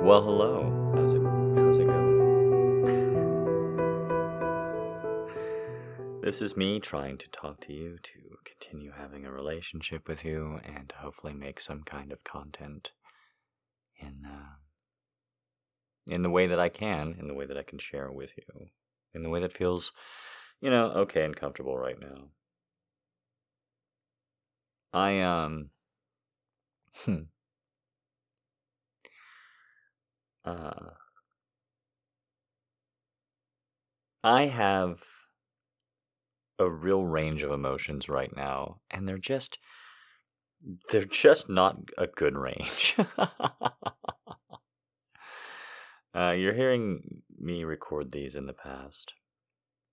Well, hello. How's it how's it going? this is me trying to talk to you to continue having a relationship with you and hopefully make some kind of content in uh, in the way that I can, in the way that I can share with you, in the way that feels, you know, okay and comfortable right now. I um Uh, I have a real range of emotions right now, and they're just they're just not a good range. uh, you're hearing me record these in the past.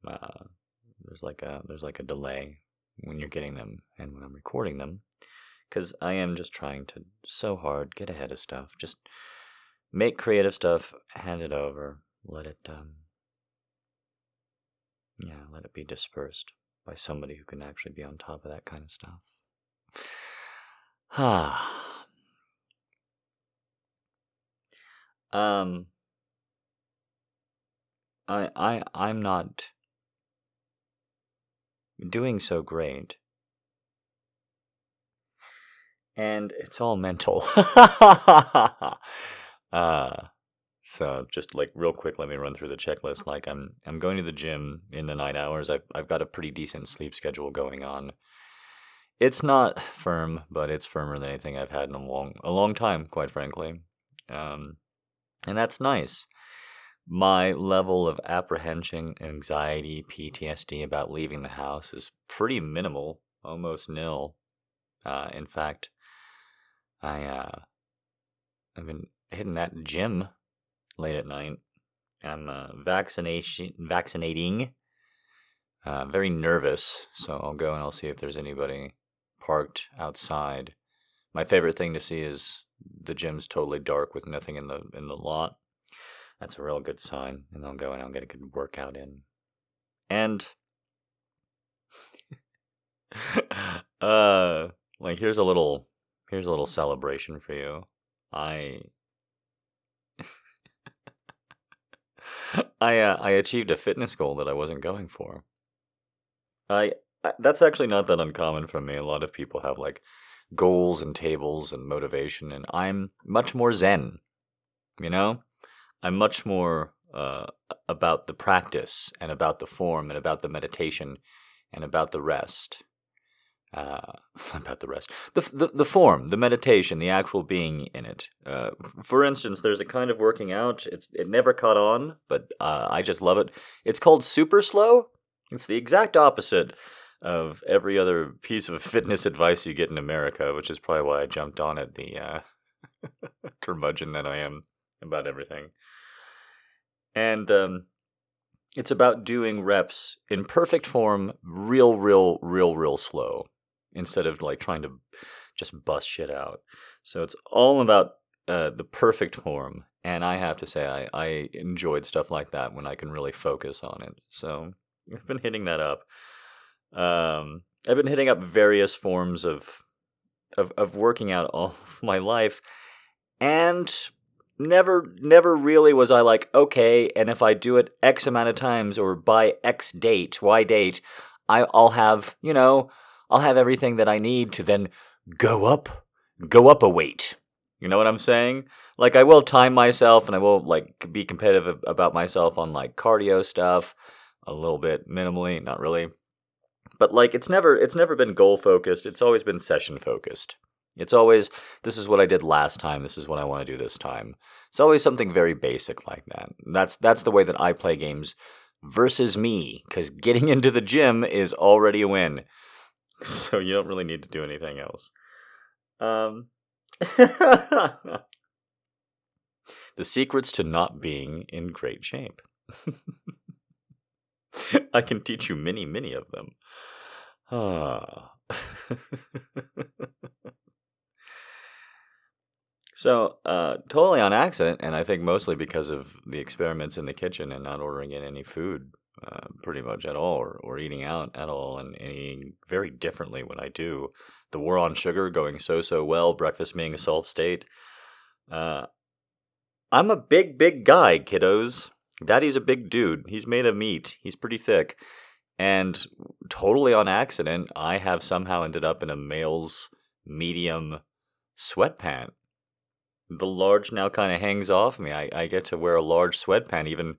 Uh, there's like a there's like a delay when you're getting them and when I'm recording them, because I am just trying to so hard get ahead of stuff. Just make creative stuff, hand it over, let it um yeah, let it be dispersed by somebody who can actually be on top of that kind of stuff. Ah. um I I I'm not doing so great. And it's all mental. Uh, so just like real quick, let me run through the checklist. Like I'm I'm going to the gym in the night hours. I've I've got a pretty decent sleep schedule going on. It's not firm, but it's firmer than anything I've had in a long a long time, quite frankly. Um, and that's nice. My level of apprehension, anxiety, PTSD about leaving the house is pretty minimal, almost nil. Uh, in fact, I uh, I've been hitting that gym late at night. I'm uh, vaccination vaccinating. Uh, very nervous, so I'll go and I'll see if there's anybody parked outside. My favorite thing to see is the gym's totally dark with nothing in the in the lot. That's a real good sign, and I'll go and I'll get a good workout in. And uh, like here's a little here's a little celebration for you. I I uh, I achieved a fitness goal that I wasn't going for. I, I that's actually not that uncommon for me. A lot of people have like goals and tables and motivation, and I'm much more zen. You know, I'm much more uh, about the practice and about the form and about the meditation and about the rest uh, about the rest. The, the the form, the meditation, the actual being in it. Uh, for instance, there's a kind of working out. It's it never caught on, but uh, I just love it. It's called super slow. It's the exact opposite of every other piece of fitness advice you get in America, which is probably why I jumped on it. The uh, curmudgeon that I am about everything, and um, it's about doing reps in perfect form, real, real, real, real slow instead of like trying to just bust shit out. So it's all about uh, the perfect form. And I have to say, I, I enjoyed stuff like that when I can really focus on it. So I've been hitting that up. Um, I've been hitting up various forms of, of of working out all my life, and never never really was I like okay. And if I do it X amount of times or by X date, Y date, I, I'll have you know I'll have everything that I need to then go up, go up a weight. You know what I'm saying? Like I will time myself and I will like be competitive about myself on like cardio stuff a little bit minimally, not really. But like it's never it's never been goal focused. It's always been session focused. It's always this is what I did last time, this is what I want to do this time. It's always something very basic like that. That's that's the way that I play games versus me cuz getting into the gym is already a win. so you don't really need to do anything else. Um, the secrets to not being in great shape. I can teach you many, many of them. Ah. so, uh, totally on accident, and I think mostly because of the experiments in the kitchen and not ordering in any food uh, pretty much at all, or, or eating out at all, and, and eating very differently when I do. The war on sugar going so so well, breakfast being a solved state. Uh, I'm a big, big guy, kiddos. Daddy's a big dude. He's made of meat. He's pretty thick. And totally on accident, I have somehow ended up in a male's medium sweatpant. The large now kind of hangs off me. I, I get to wear a large sweatpant, even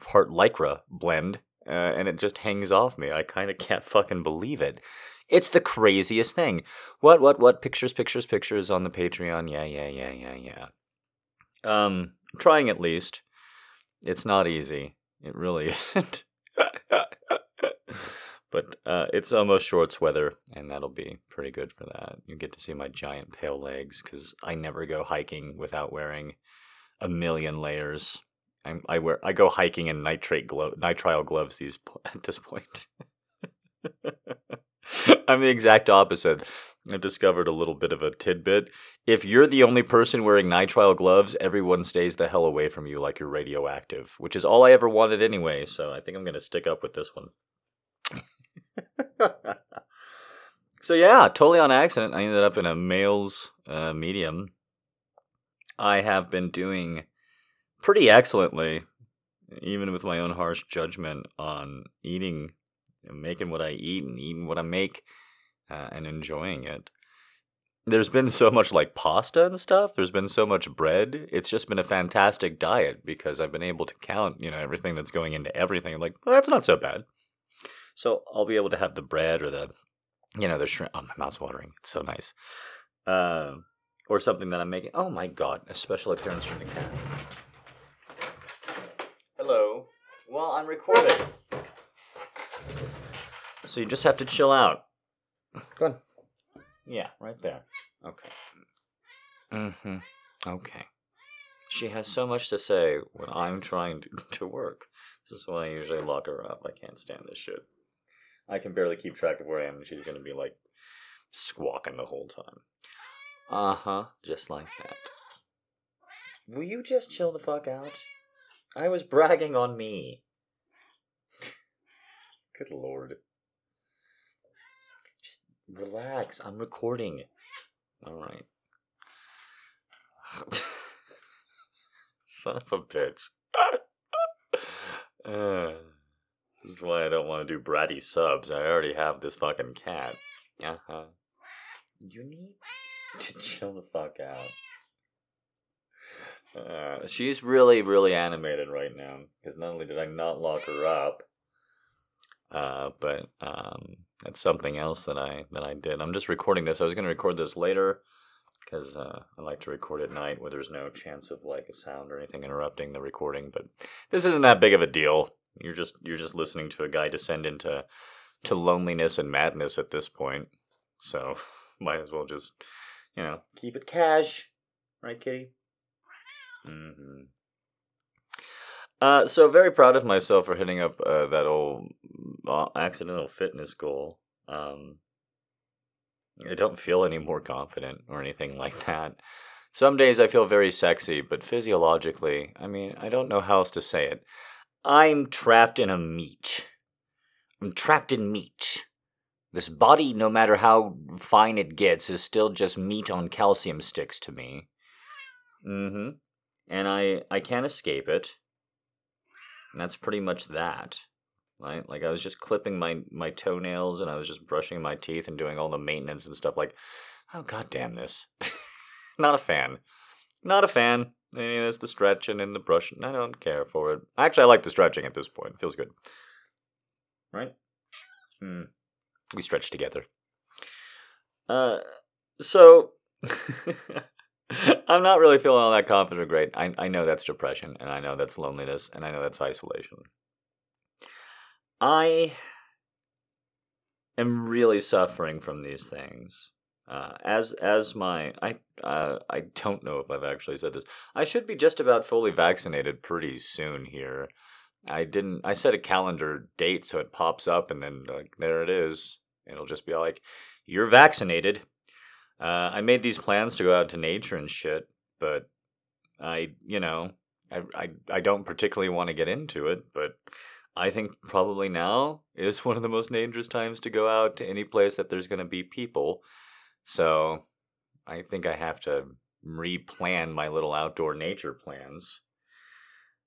part lycra blend, uh, and it just hangs off me. I kind of can't fucking believe it. It's the craziest thing. What, what, what? Pictures, pictures, pictures on the Patreon. Yeah, yeah, yeah, yeah, yeah. Um, trying at least. It's not easy. It really isn't. but uh, it's almost shorts weather, and that'll be pretty good for that. You get to see my giant pale legs because I never go hiking without wearing a million layers. I'm, I wear I go hiking in nitrate glove nitrile gloves these at this point. I'm the exact opposite. I discovered a little bit of a tidbit. If you're the only person wearing nitrile gloves, everyone stays the hell away from you like you're radioactive, which is all I ever wanted anyway, so I think I'm going to stick up with this one. so, yeah, totally on accident, I ended up in a male's uh, medium. I have been doing pretty excellently, even with my own harsh judgment on eating making what I eat and eating what I make uh, and enjoying it. There's been so much like pasta and stuff. There's been so much bread. It's just been a fantastic diet because I've been able to count, you know, everything that's going into everything. I'm like, well, that's not so bad. So I'll be able to have the bread or the, you know, the shrimp. Oh, my mouth's watering. It's so nice. Uh, or something that I'm making. Oh my god, a special appearance from the cat. Well, I'm recording. So you just have to chill out. Go on. Yeah, right there. Okay. Mm-hmm. Okay. She has so much to say when I'm trying to, to work. This is why I usually lock her up. I can't stand this shit. I can barely keep track of where I am, and she's gonna be like squawking the whole time. Uh huh. Just like that. Will you just chill the fuck out? I was bragging on me. Good lord. Just relax. I'm recording. All right. Son of a bitch. uh, this is why I don't want to do bratty subs. I already have this fucking cat. Uh huh. You need to chill the fuck out. Uh, she's really, really animated right now because not only did I not lock her up, uh, but um, that's something else that I that I did. I'm just recording this. I was going to record this later because uh, I like to record at night where there's no chance of like a sound or anything interrupting the recording. But this isn't that big of a deal. You're just you're just listening to a guy descend into to loneliness and madness at this point. So might as well just you know keep it cash, right, Kitty? Mm-hmm. Uh, so very proud of myself for hitting up uh, that old accidental fitness goal. Um, I don't feel any more confident or anything like that. Some days I feel very sexy, but physiologically, I mean, I don't know how else to say it. I'm trapped in a meat. I'm trapped in meat. This body, no matter how fine it gets, is still just meat on calcium sticks to me. Mm hmm. And I, I can't escape it. And that's pretty much that. Right? Like I was just clipping my my toenails and I was just brushing my teeth and doing all the maintenance and stuff like oh god damn this. Not a fan. Not a fan. This the stretching and the brushing. I don't care for it. Actually I like the stretching at this point. It feels good. Right? Hmm. We stretch together. Uh so I'm not really feeling all that confident or great. I, I know that's depression, and I know that's loneliness, and I know that's isolation. I am really suffering from these things. Uh, as as my I uh, I don't know if I've actually said this. I should be just about fully vaccinated pretty soon here. I didn't. I set a calendar date so it pops up, and then like there it is. It'll just be like, "You're vaccinated." Uh, I made these plans to go out to nature and shit, but I, you know, I, I, I don't particularly want to get into it, but I think probably now is one of the most dangerous times to go out to any place that there's going to be people. So I think I have to replan my little outdoor nature plans.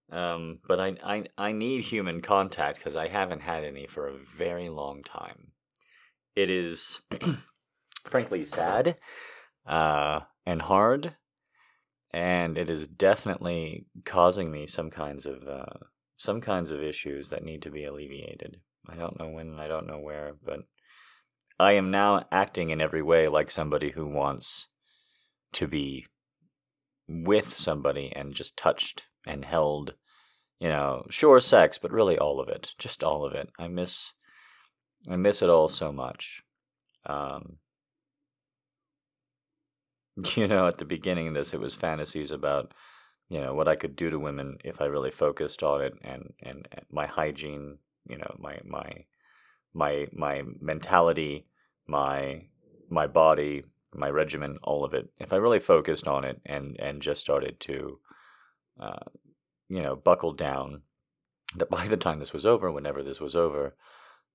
Um, but I, I I need human contact because I haven't had any for a very long time. It is frankly sad uh, and hard, and it is definitely causing me some kinds of uh, some kinds of issues that need to be alleviated. I don't know when, I don't know where, but I am now acting in every way like somebody who wants to be with somebody and just touched and held. You know, sure, sex, but really all of it, just all of it. I miss, I miss it all so much. Um, you know, at the beginning of this, it was fantasies about, you know, what I could do to women if I really focused on it, and and, and my hygiene, you know, my my my my mentality, my my body, my regimen, all of it. If I really focused on it and and just started to, uh, you know, buckle down, that by the time this was over, whenever this was over,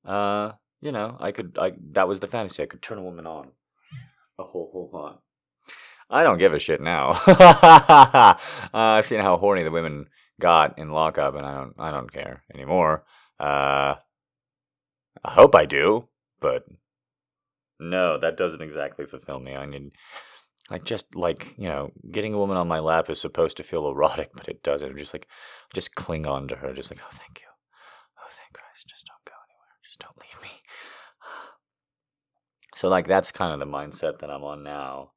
uh, you know, I could. I that was the fantasy. I could turn a woman on a whole whole lot. I don't give a shit now. uh, I've seen how horny the women got in lockup, and I don't. I don't care anymore. Uh, I hope I do, but no, that doesn't exactly fulfill me. I need, like, just like you know, getting a woman on my lap is supposed to feel erotic, but it doesn't. I'm just like, just cling on to her, just like, oh, thank you, oh, thank Christ, just don't go anywhere, just don't leave me. So, like, that's kind of the mindset that I'm on now,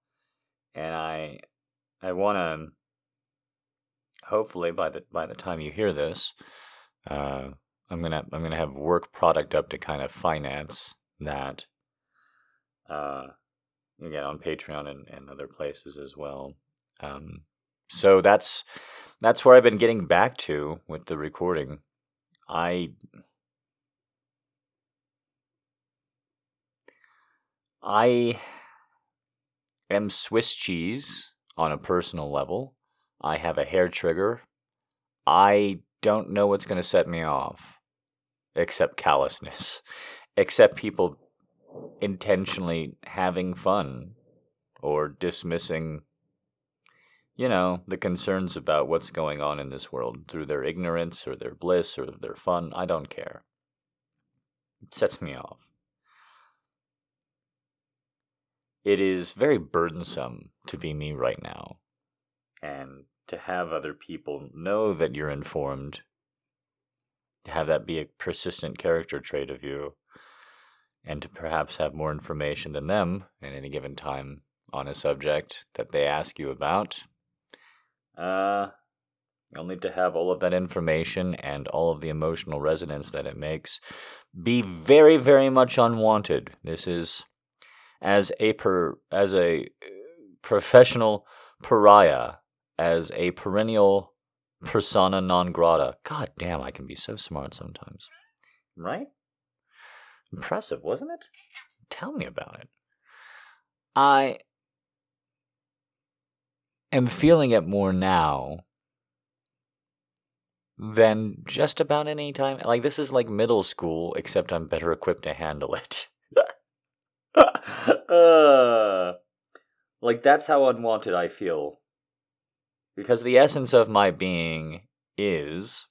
and I, I want to. Hopefully, by the by the time you hear this, uh, I'm gonna I'm gonna have work product up to kind of finance that uh, again on Patreon and, and other places as well. Um, so that's that's where I've been getting back to with the recording. I I am Swiss cheese on a personal level. I have a hair trigger. I don't know what's going to set me off except callousness, except people intentionally having fun or dismissing you know the concerns about what's going on in this world through their ignorance or their bliss or their fun i don't care it sets me off it is very burdensome to be me right now and to have other people know that you're informed to have that be a persistent character trait of you and to perhaps have more information than them at any given time on a subject that they ask you about. Uh, you'll need to have all of that information and all of the emotional resonance that it makes be very, very much unwanted. This is as a per, as a professional pariah, as a perennial persona non grata. God damn, I can be so smart sometimes. Right? Impressive, wasn't it? Tell me about it. I am feeling it more now than just about any time. Like, this is like middle school, except I'm better equipped to handle it. Uh, like, that's how unwanted I feel. Because the essence of my being is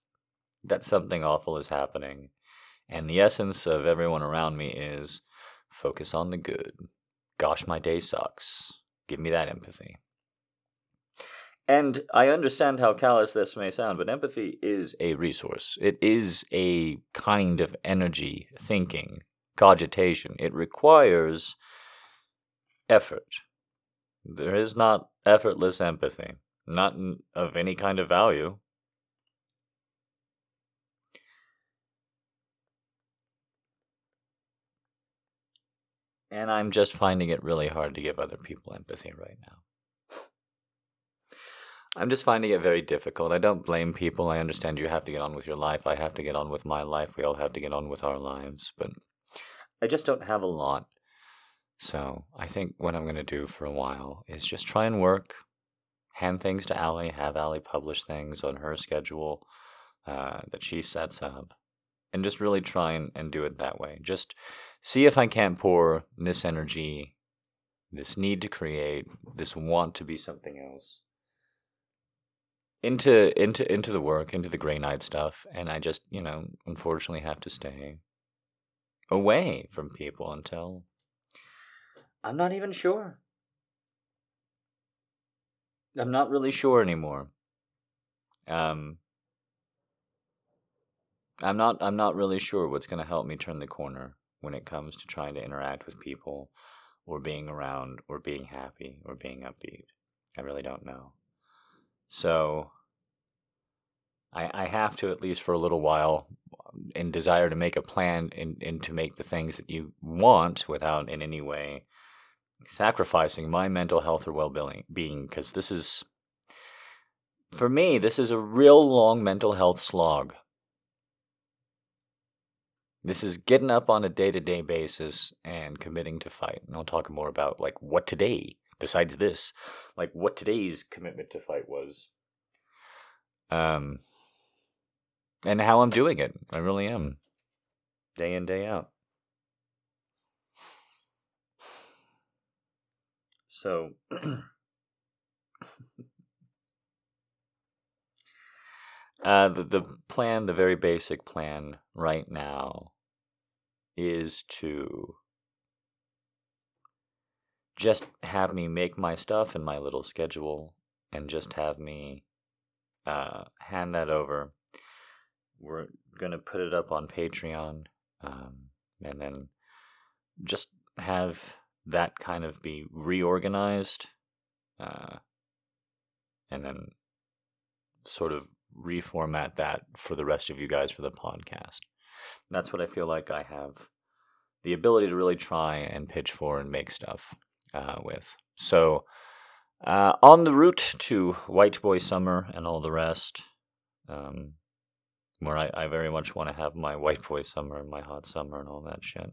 that something awful is happening and the essence of everyone around me is focus on the good. Gosh, my day sucks. Give me that empathy. And I understand how callous this may sound, but empathy is a resource. It is a kind of energy, thinking, cogitation. It requires effort. There is not effortless empathy, not of any kind of value. And I'm just finding it really hard to give other people empathy right now. I'm just finding it very difficult. I don't blame people. I understand you have to get on with your life. I have to get on with my life. We all have to get on with our lives. But I just don't have a lot. So I think what I'm going to do for a while is just try and work, hand things to Allie, have Allie publish things on her schedule uh, that she sets up, and just really try and, and do it that way. Just see if I can't pour this energy this need to create, this want to be something else into into into the work, into the Grey Knight stuff, and I just, you know, unfortunately have to stay away from people until I'm not even sure. I'm not really sure anymore. Um I'm not I'm not really sure what's going to help me turn the corner when it comes to trying to interact with people or being around or being happy or being upbeat. I really don't know. So I, I have to, at least for a little while, and desire to make a plan and, and to make the things that you want without in any way sacrificing my mental health or well being, because this is, for me, this is a real long mental health slog. This is getting up on a day to day basis and committing to fight. And I'll talk more about like what today, besides this, like what today's commitment to fight was. Um, and how I'm doing it. I really am. Day in, day out. So, uh, the, the plan, the very basic plan right now is to just have me make my stuff in my little schedule and just have me uh, hand that over. We're to put it up on Patreon um, and then just have that kind of be reorganized uh, and then sort of reformat that for the rest of you guys for the podcast that's what I feel like I have the ability to really try and pitch for and make stuff uh, with. So, uh, on the route to White Boy Summer and all the rest, um, where I, I very much want to have my White Boy Summer and my Hot Summer and all that shit.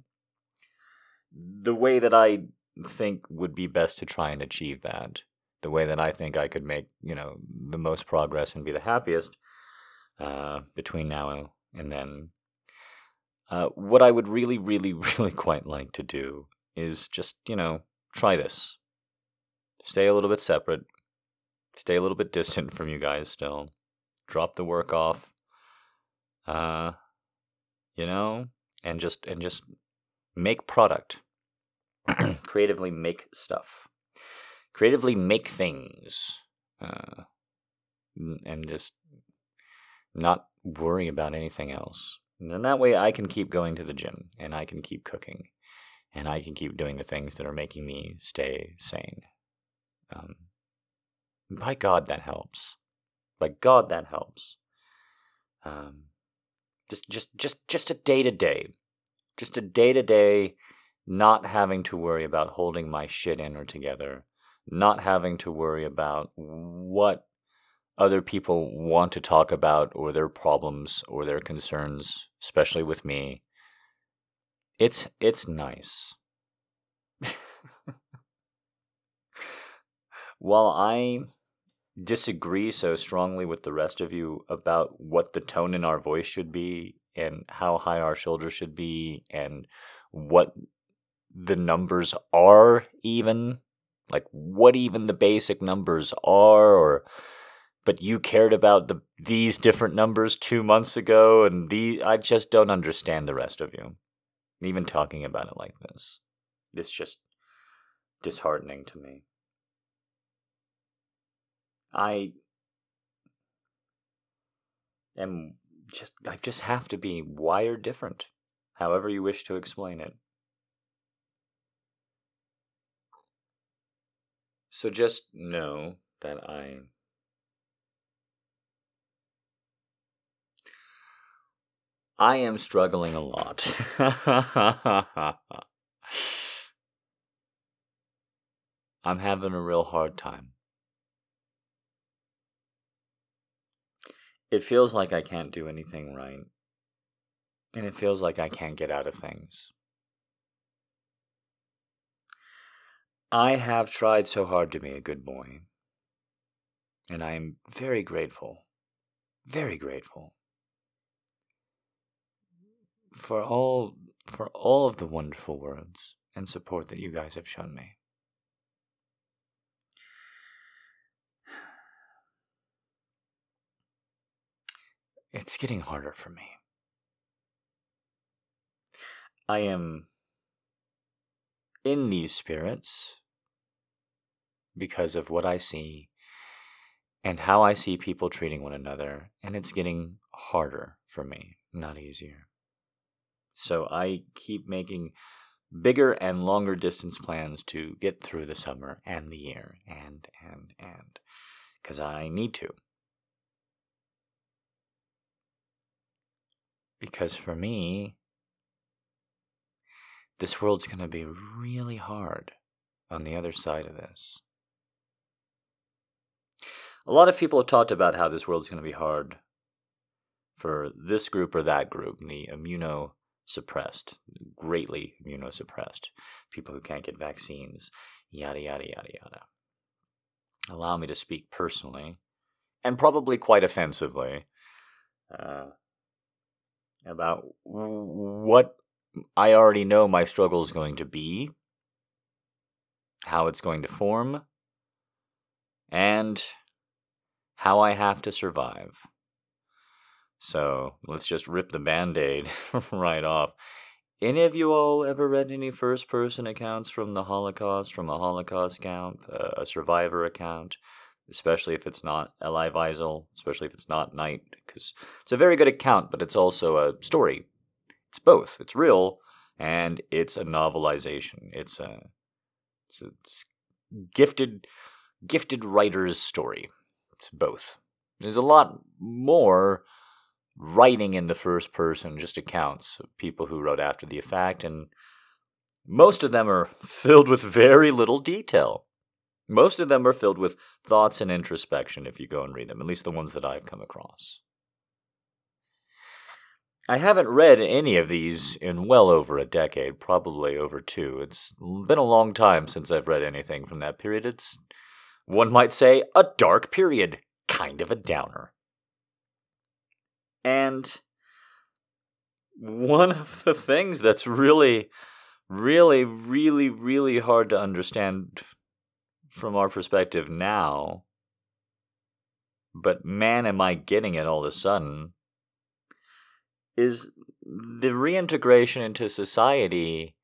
The way that I think would be best to try and achieve that, the way that I think I could make, you know, the most progress and be the happiest uh, between now and then uh, what I would really, really, really quite like to do is just, you know, try this. Stay a little bit separate. Stay a little bit distant from you guys still. Drop the work off. Uh, you know, and just and just make product. Creatively make stuff. Creatively make things. Uh, and just not worry about anything else. And that way I can keep going to the gym and I can keep cooking and I can keep doing the things that are making me stay sane. Um, by God, that helps. By God, that helps. Um, just, just, just, just a day to day, just a day to day, not having to worry about holding my shit in or together, not having to worry about what other people want to talk about or their problems or their concerns, especially with me, it's it's nice. While I disagree so strongly with the rest of you about what the tone in our voice should be and how high our shoulders should be and what the numbers are even like what even the basic numbers are or but you cared about the these different numbers two months ago, and the I just don't understand the rest of you. Even talking about it like this, it's just disheartening to me. I am just I just have to be wired different, however you wish to explain it. So just know that I I am struggling a lot. I'm having a real hard time. It feels like I can't do anything right. And it feels like I can't get out of things. I have tried so hard to be a good boy. And I am very grateful. Very grateful for all for all of the wonderful words and support that you guys have shown me. It's getting harder for me. I am in these spirits because of what I see and how I see people treating one another, and it's getting harder for me, not easier. So I keep making bigger and longer distance plans to get through the summer and the year, and, and, and, because I need to. Because for me, this world's going to be really hard on the other side of this. A lot of people have talked about how this world's going to be hard for this group or that group, the immunosuppressed, greatly immunosuppressed, people who can't get vaccines, yada, yada, yada, yada. Allow me to speak personally, and probably quite offensively, uh, about what I already know my struggle is going to be, how it's going to form, and how I have to survive. So let's just rip the band aid right off. Any of you all ever read any first person accounts from the Holocaust, from a Holocaust camp, uh, a survivor account? Especially if it's not Elie Wiesel, especially if it's not Night, because it's a very good account, but it's also a story. It's both. It's real, and it's a novelization. It's a, it's a it's gifted, gifted writer's story. It's both. There's a lot more writing in the first person, just accounts of people who wrote after the fact, and most of them are filled with very little detail. Most of them are filled with thoughts and introspection if you go and read them, at least the ones that I've come across. I haven't read any of these in well over a decade, probably over two. It's been a long time since I've read anything from that period. It's one might say, a dark period, kind of a downer. And one of the things that's really, really, really, really hard to understand from our perspective now, but man, am I getting it all of a sudden, is the reintegration into society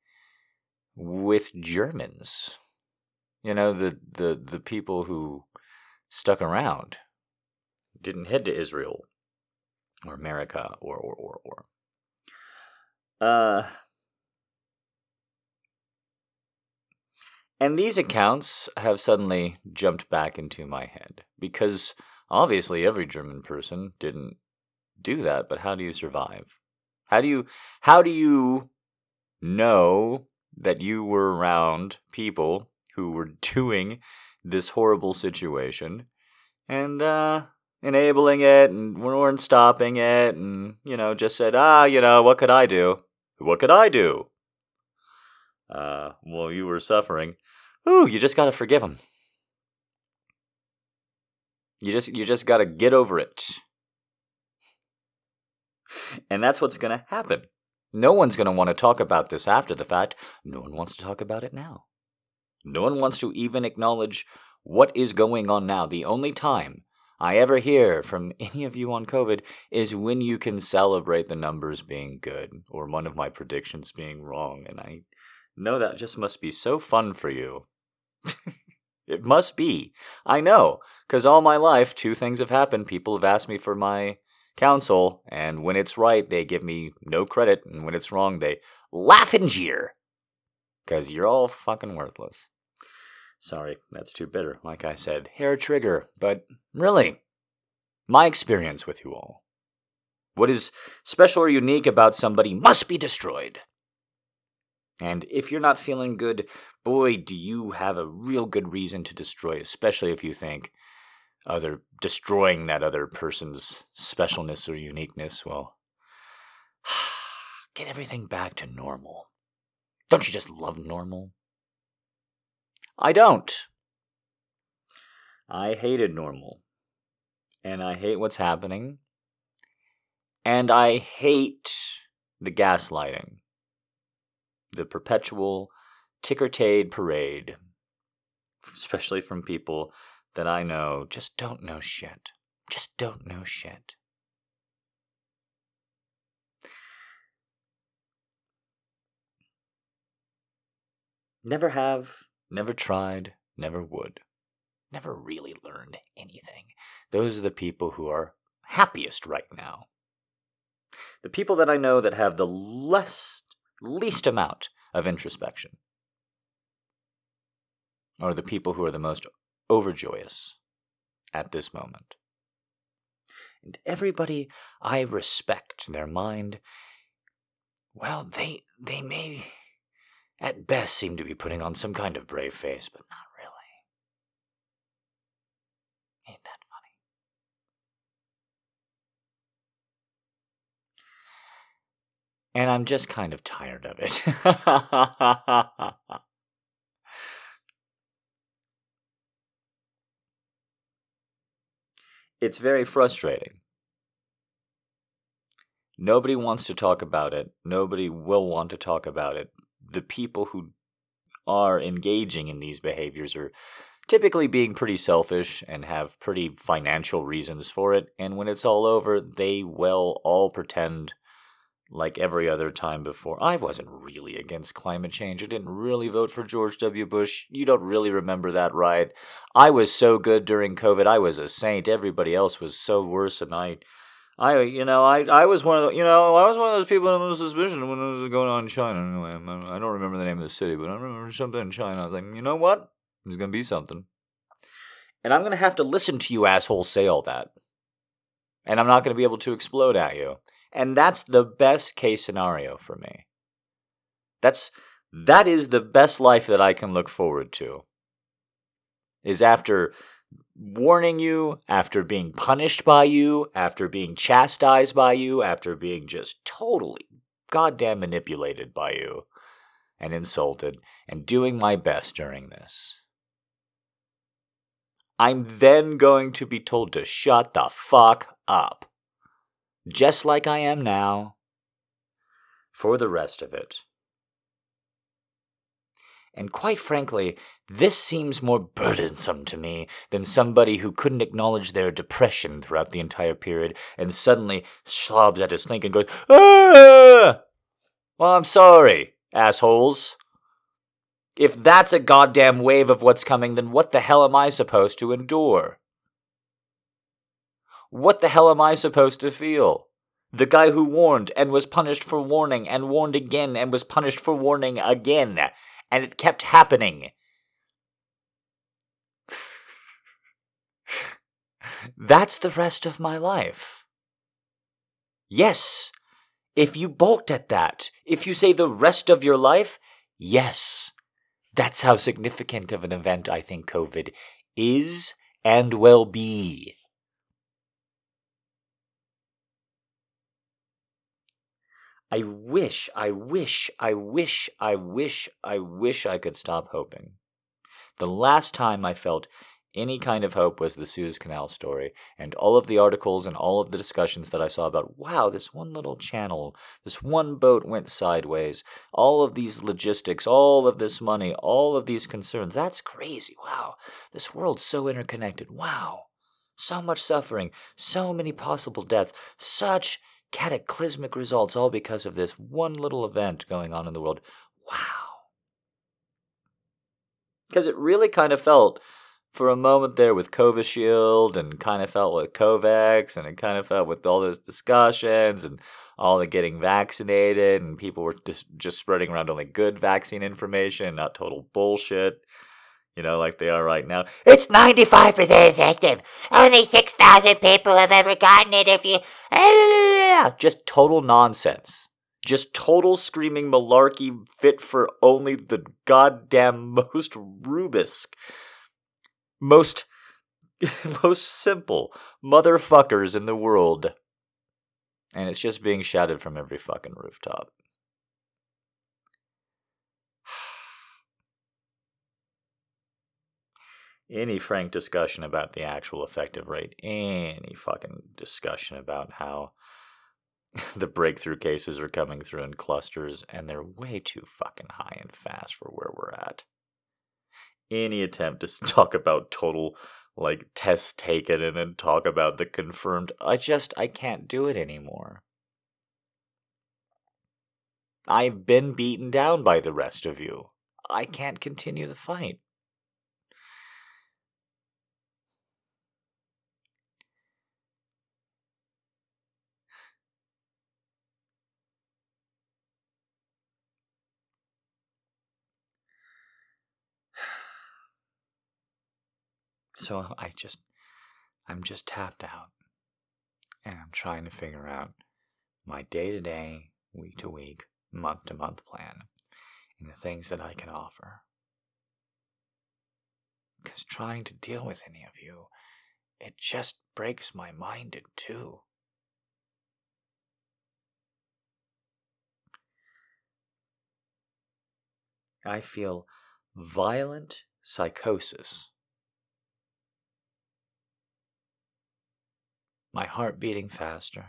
with Germans. You know, the, the, the people who stuck around, didn't head to Israel or America or, or, or, or. Uh, and these accounts have suddenly jumped back into my head because obviously every German person didn't do that, but how do you survive? How do you how do you know that you were around people who were doing this horrible situation and uh, enabling it and weren't stopping it and, you know, just said, ah, you know, what could I do? What could I do? Uh, well, you were suffering. Ooh, you just gotta forgive him. You just you just gotta get over it. And that's what's gonna happen. No one's gonna want to talk about this after the fact. No one wants to talk about it now. No one wants to even acknowledge what is going on now. The only time I ever hear from any of you on COVID is when you can celebrate the numbers being good or one of my predictions being wrong. And I know that just must be so fun for you. It must be. I know, because all my life, two things have happened. People have asked me for my counsel, and when it's right, they give me no credit, and when it's wrong, they laugh and jeer. Because you're all fucking worthless. Sorry, that's too bitter. Like I said, hair trigger. But really, my experience with you all. What is special or unique about somebody must be destroyed. And if you're not feeling good, boy, do you have a real good reason to destroy, especially if you think other destroying that other person's specialness or uniqueness, well, get everything back to normal. Don't you just love normal? I don't. I hated normal. And I hate what's happening. And I hate the gaslighting the perpetual tickertade parade, especially from people that I know just don't know shit. Just don't know shit. Never have, never tried, never would, never really learned anything. Those are the people who are happiest right now. The people that I know that have the less least amount of introspection are the people who are the most overjoyous at this moment. And everybody I respect their mind, well, they they may at best seem to be putting on some kind of brave face, but not really. Ain't that funny? And I'm just kind of tired of it. it's very frustrating. Nobody wants to talk about it. Nobody will want to talk about it. The people who are engaging in these behaviors are typically being pretty selfish and have pretty financial reasons for it. And when it's all over, they will all pretend like every other time before. I wasn't really against climate change. I didn't really vote for George W. Bush. You don't really remember that, right? I was so good during COVID. I was a saint. Everybody else was so worse, and I. I, you know, I, I was one of the, you know, I was one of those people in the suspicion when it was going on in China. Anyway, I don't remember the name of the city, but I remember something in China. I was like, you know what? There's gonna be something, and I'm gonna have to listen to you assholes say all that, and I'm not gonna be able to explode at you. And that's the best case scenario for me. That's that is the best life that I can look forward to. Is after warning you, after being punished by you, after being chastised by you, after being just totally goddamn manipulated by you and insulted, and doing my best during this. I'm then going to be told to shut the fuck up just like I am now, for the rest of it. And quite frankly, this seems more burdensome to me than somebody who couldn't acknowledge their depression throughout the entire period and suddenly slobs at his sink and goes, Ah! Well, I'm sorry, assholes. If that's a goddamn wave of what's coming, then what the hell am I supposed to endure? What the hell am I supposed to feel? The guy who warned and was punished for warning and warned again and was punished for warning again. And it kept happening. That's the rest of my life. Yes, if you balked at that, if you say the rest of your life, yes, that's how significant of an event I think COVID is and will be. I wish, I wish, I wish, I wish, I wish I could stop hoping. The last time I felt any kind of hope was the Suez Canal story, and all of the articles and all of the discussions that I saw about, wow, this one little channel, this one boat went sideways, all of these logistics, all of this money, all of these concerns. That's crazy. Wow. This world's so interconnected. Wow. So much suffering, so many possible deaths, such cataclysmic results all because of this one little event going on in the world. Wow. Because it really kind of felt for a moment there with Covishield and kind of felt with Covax and it kind of felt with all those discussions and all the getting vaccinated and people were just, just spreading around only good vaccine information, not total bullshit you know, like they are right now. It's 95% effective. Only 6,000 people have ever gotten it if you. Ah, just total nonsense. Just total screaming malarkey fit for only the goddamn most rubisk, most, most simple motherfuckers in the world. And it's just being shouted from every fucking rooftop. Any frank discussion about the actual effective rate, any fucking discussion about how the breakthrough cases are coming through in clusters and they're way too fucking high and fast for where we're at. Any attempt to talk about total like tests taken and then talk about the confirmed, I just I can't do it anymore. I've been beaten down by the rest of you. I can't continue the fight. So I just, I'm just tapped out. And I'm trying to figure out my day to day, week to week, month to month plan and the things that I can offer. Because trying to deal with any of you, it just breaks my mind in two. I feel violent psychosis my heart beating faster,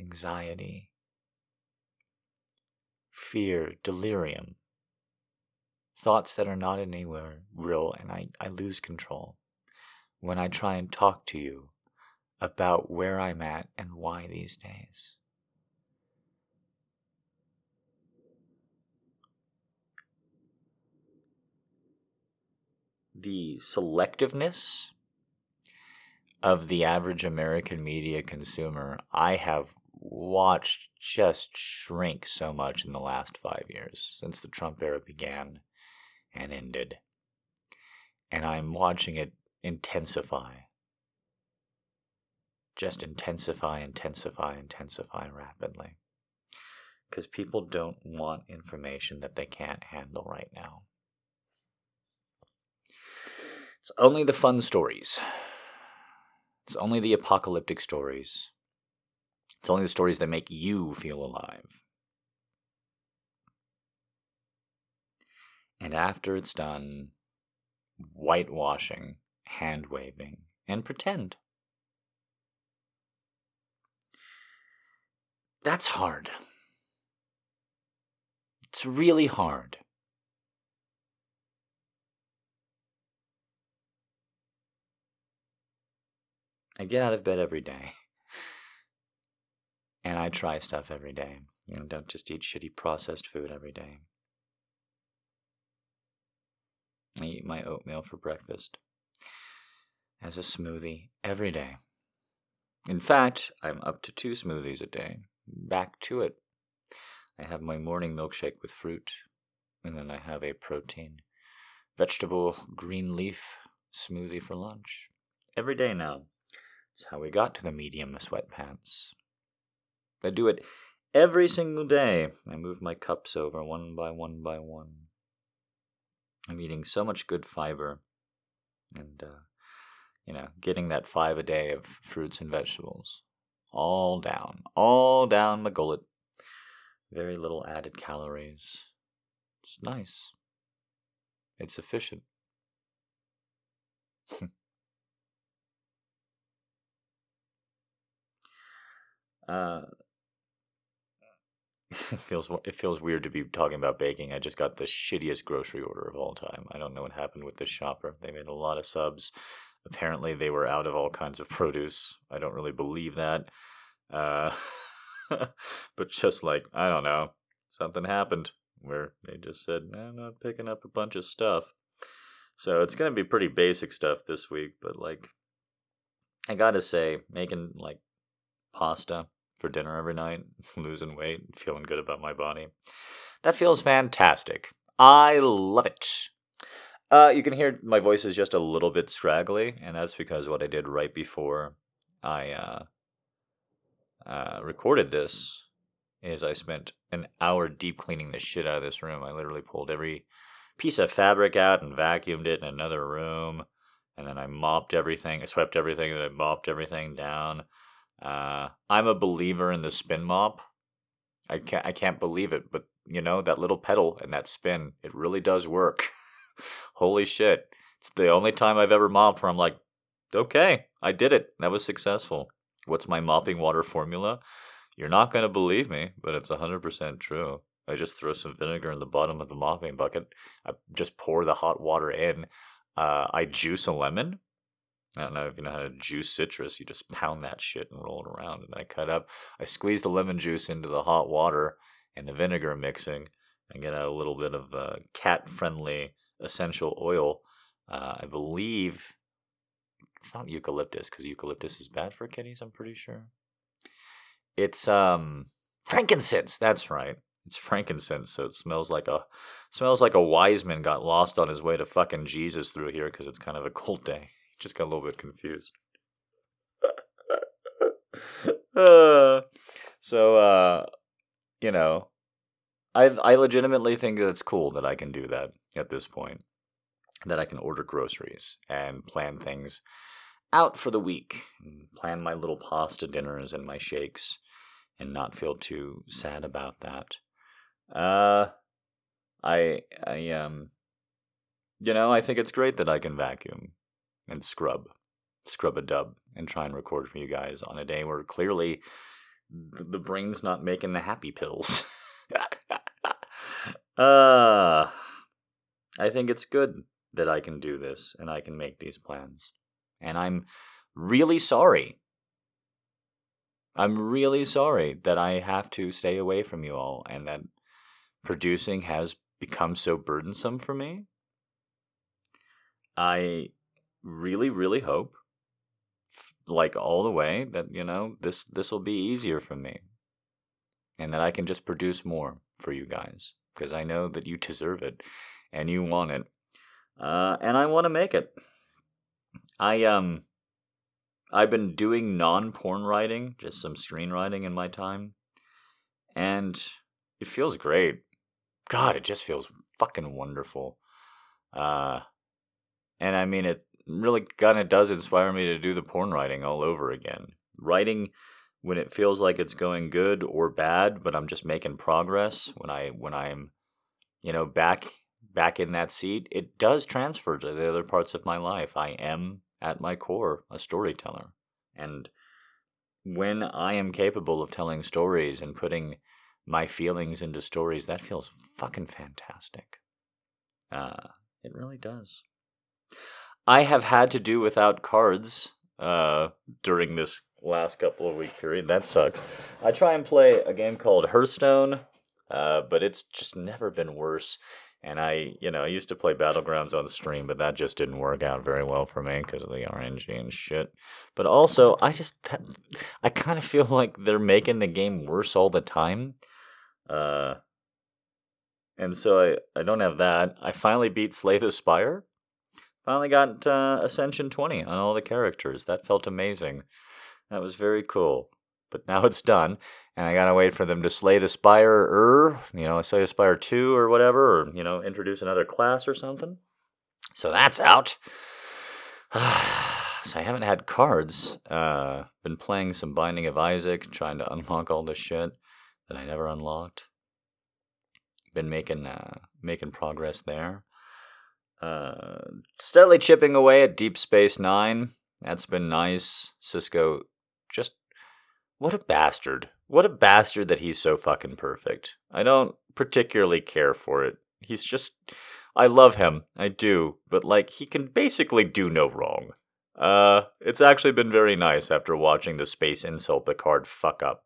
anxiety, fear, delirium, thoughts that are not anywhere real, and I, I lose control when I try and talk to you about where I'm at and why these days. The selectiveness of the average American media consumer, I have watched just shrink so much in the last five years since the Trump era began and ended. And I'm watching it intensify. Just intensify, intensify, intensify rapidly. Because people don't want information that they can't handle right now. It's only the fun stories it's only the apocalyptic stories. It's only the stories that make you feel alive. And after it's done, whitewashing, hand waving, and pretend. That's hard. It's really hard. I get out of bed every day. And I try stuff every day. You know, don't just eat shitty processed food every day. I eat my oatmeal for breakfast as a smoothie every day. In fact, I'm up to two smoothies a day. Back to it. I have my morning milkshake with fruit, and then I have a protein, vegetable, green leaf smoothie for lunch. Every day now. That's how we got to the medium sweatpants. I do it every single day. I move my cups over one by one by one. I'm eating so much good fiber and, uh, you know, getting that five a day of fruits and vegetables. All down, all down my gullet. Very little added calories. It's nice. It's efficient. Uh, it feels it feels weird to be talking about baking. I just got the shittiest grocery order of all time. I don't know what happened with this shopper. They made a lot of subs. Apparently, they were out of all kinds of produce. I don't really believe that. Uh, but just like I don't know, something happened where they just said, "I'm not picking up a bunch of stuff." So it's gonna be pretty basic stuff this week. But like, I gotta say, making like pasta for dinner every night, losing weight, feeling good about my body. That feels fantastic. I love it. Uh, you can hear my voice is just a little bit scraggly, and that's because what I did right before I uh, uh, recorded this is I spent an hour deep cleaning the shit out of this room. I literally pulled every piece of fabric out and vacuumed it in another room, and then I mopped everything. I swept everything, and I mopped everything down. Uh, I'm a believer in the spin mop. I can't I can't believe it, but you know that little pedal and that spin, it really does work. Holy shit! It's the only time I've ever mopped where I'm like, okay, I did it. That was successful. What's my mopping water formula? You're not gonna believe me, but it's hundred percent true. I just throw some vinegar in the bottom of the mopping bucket. I just pour the hot water in. Uh, I juice a lemon I don't know if you know how to juice citrus. You just pound that shit and roll it around. And then I cut up, I squeeze the lemon juice into the hot water and the vinegar mixing, I get out a little bit of uh, cat friendly essential oil. Uh, I believe it's not eucalyptus because eucalyptus is bad for kitties. I'm pretty sure. It's um frankincense. That's right. It's frankincense, so it smells like a smells like a wise man got lost on his way to fucking Jesus through here because it's kind of a cold day. Just got a little bit confused. uh, so uh, you know, I I legitimately think that it's cool that I can do that at this point. That I can order groceries and plan things out for the week, plan my little pasta dinners and my shakes, and not feel too sad about that. Uh, I I um, you know, I think it's great that I can vacuum and scrub, scrub a dub, and try and record for you guys on a day where clearly the brain's not making the happy pills. uh, I think it's good that I can do this and I can make these plans. And I'm really sorry. I'm really sorry that I have to stay away from you all and that producing has become so burdensome for me. I really, really hope, like all the way, that you know this this will be easier for me, and that I can just produce more for you guys because I know that you deserve it and you want it, uh, and I want to make it. I um, I've been doing non-porn writing, just some screenwriting in my time, and it feels great. God, it just feels fucking wonderful. Uh, and I mean, it really kind of does inspire me to do the porn writing all over again. Writing when it feels like it's going good or bad, but I'm just making progress. When I when I'm, you know, back back in that seat, it does transfer to the other parts of my life. I am at my core a storyteller, and when I am capable of telling stories and putting my feelings into stories, that feels fucking fantastic. Uh, it really does. I have had to do without cards uh, during this last couple of week period. That sucks. I try and play a game called Hearthstone, uh, but it's just never been worse. And I, you know, I used to play Battlegrounds on stream, but that just didn't work out very well for me because of the RNG and shit. But also, I just, I kind of feel like they're making the game worse all the time. Uh, and so I, I don't have that. I finally beat Slay the Spire. Finally got uh, Ascension 20 on all the characters. That felt amazing. That was very cool. But now it's done, and I gotta wait for them to slay the Spire, er, you know, slay the Spire 2 or whatever, or, you know, introduce another class or something. So that's out. so I haven't had cards. Uh, been playing some Binding of Isaac, trying to unlock all the shit that I never unlocked. Been making uh, making progress there. Uh, steadily chipping away at Deep Space Nine. That's been nice. Sisko, just what a bastard. What a bastard that he's so fucking perfect. I don't particularly care for it. He's just. I love him. I do. But, like, he can basically do no wrong. Uh, it's actually been very nice after watching the Space Insult Picard fuck up.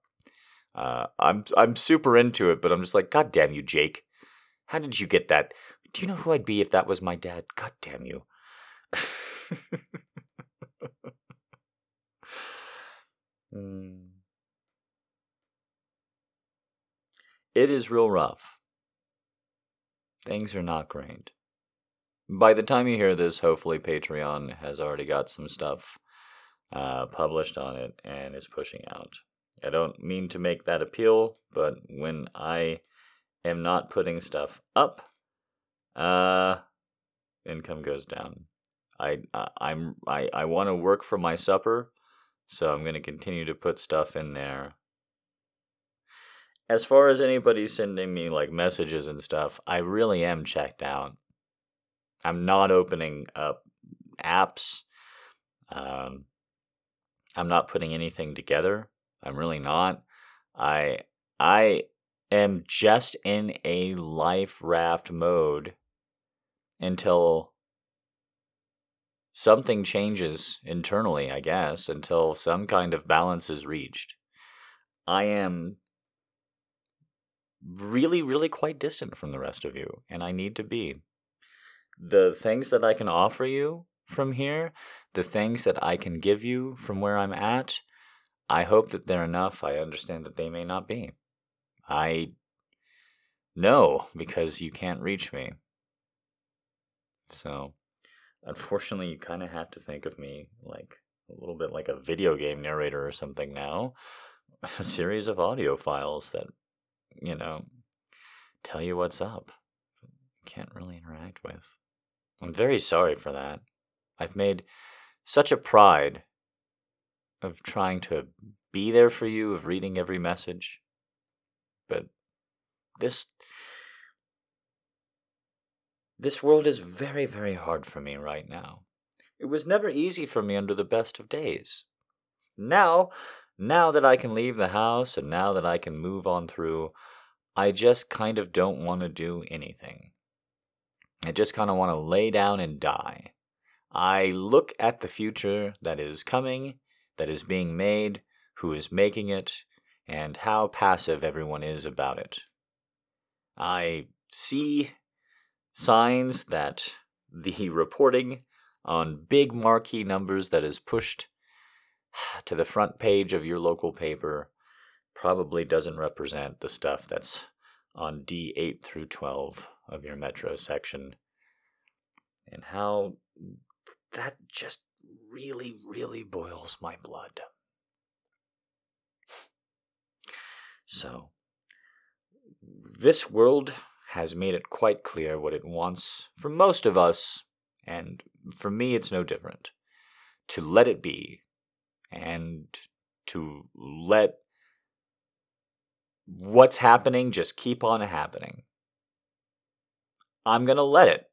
Uh, I'm I'm super into it, but I'm just like, God damn you, Jake! How did you get that? Do you know who I'd be if that was my dad? God damn you! mm. It is real rough. Things are not great. By the time you hear this, hopefully Patreon has already got some stuff uh, published on it and is pushing out. I don't mean to make that appeal, but when I am not putting stuff up, uh, income goes down. I, I I'm I, I want to work for my supper, so I'm going to continue to put stuff in there. As far as anybody sending me like messages and stuff, I really am checked out. I'm not opening up apps. Um, I'm not putting anything together. I'm really not. I I am just in a life raft mode until something changes internally, I guess, until some kind of balance is reached. I am really, really quite distant from the rest of you, and I need to be. The things that I can offer you from here, the things that I can give you from where I'm at, I hope that they're enough. I understand that they may not be. I know because you can't reach me. So, unfortunately, you kind of have to think of me like a little bit like a video game narrator or something now. A series of audio files that, you know, tell you what's up. Can't really interact with. I'm very sorry for that. I've made such a pride of trying to be there for you, of reading every message. But this this world is very, very hard for me right now. It was never easy for me under the best of days. Now, now that I can leave the house and now that I can move on through, I just kind of don't want to do anything. I just kind of want to lay down and die. I look at the future that is coming, that is being made, who is making it, and how passive everyone is about it. I see signs that the reporting on big marquee numbers that is pushed to the front page of your local paper probably doesn't represent the stuff that's on D8 through 12 of your metro section. And how that just really, really boils my blood. So, this world has made it quite clear what it wants for most of us, and for me, it's no different. To let it be, and to let what's happening just keep on happening. I'm going to let it.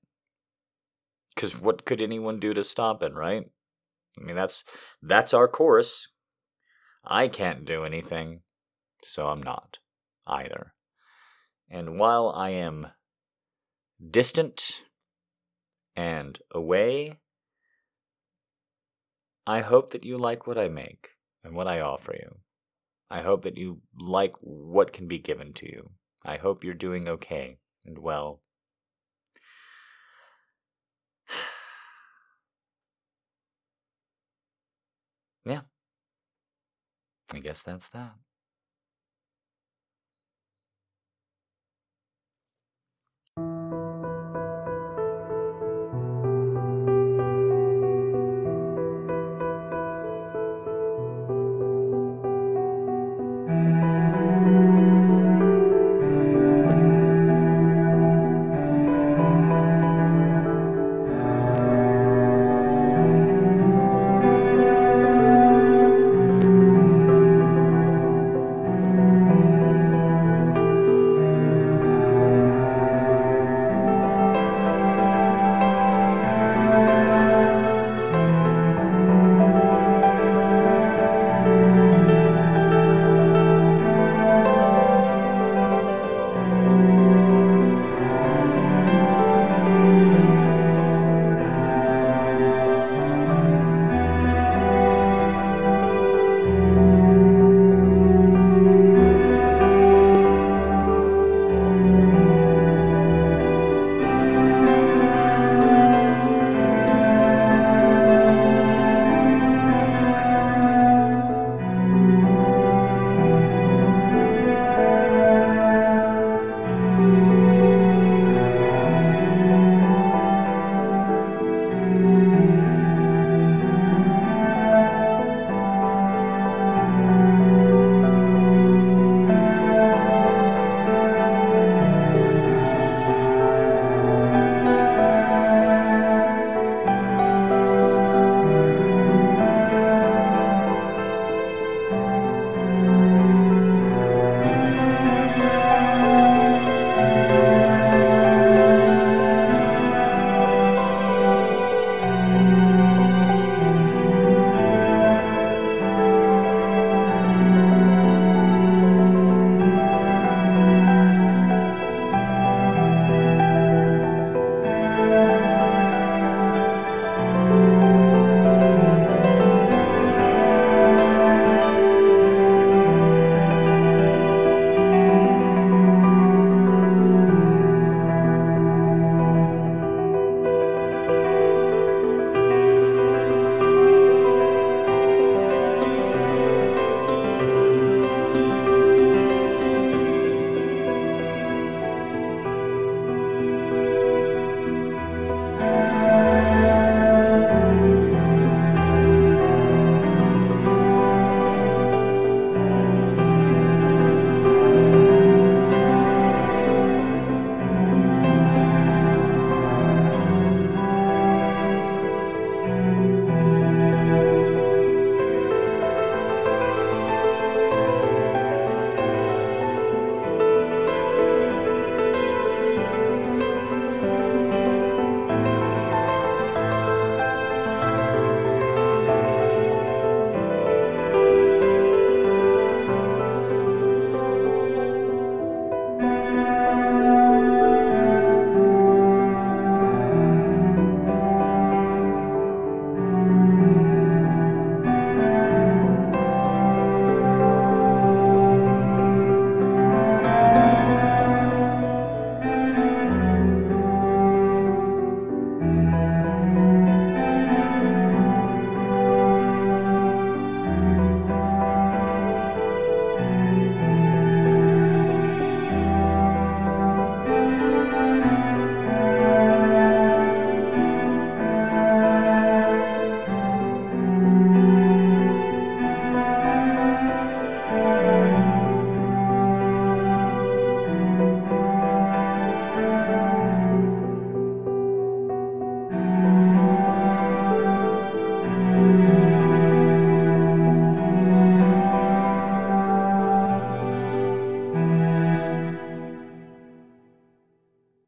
Because what could anyone do to stop it, right? I mean, that's that's our course. I can't do anything, so I'm not either. And while I am distant and away, I hope that you like what I make and what I offer you. I hope that you like what can be given to you. I hope you're doing okay and well. yeah. I guess that's that.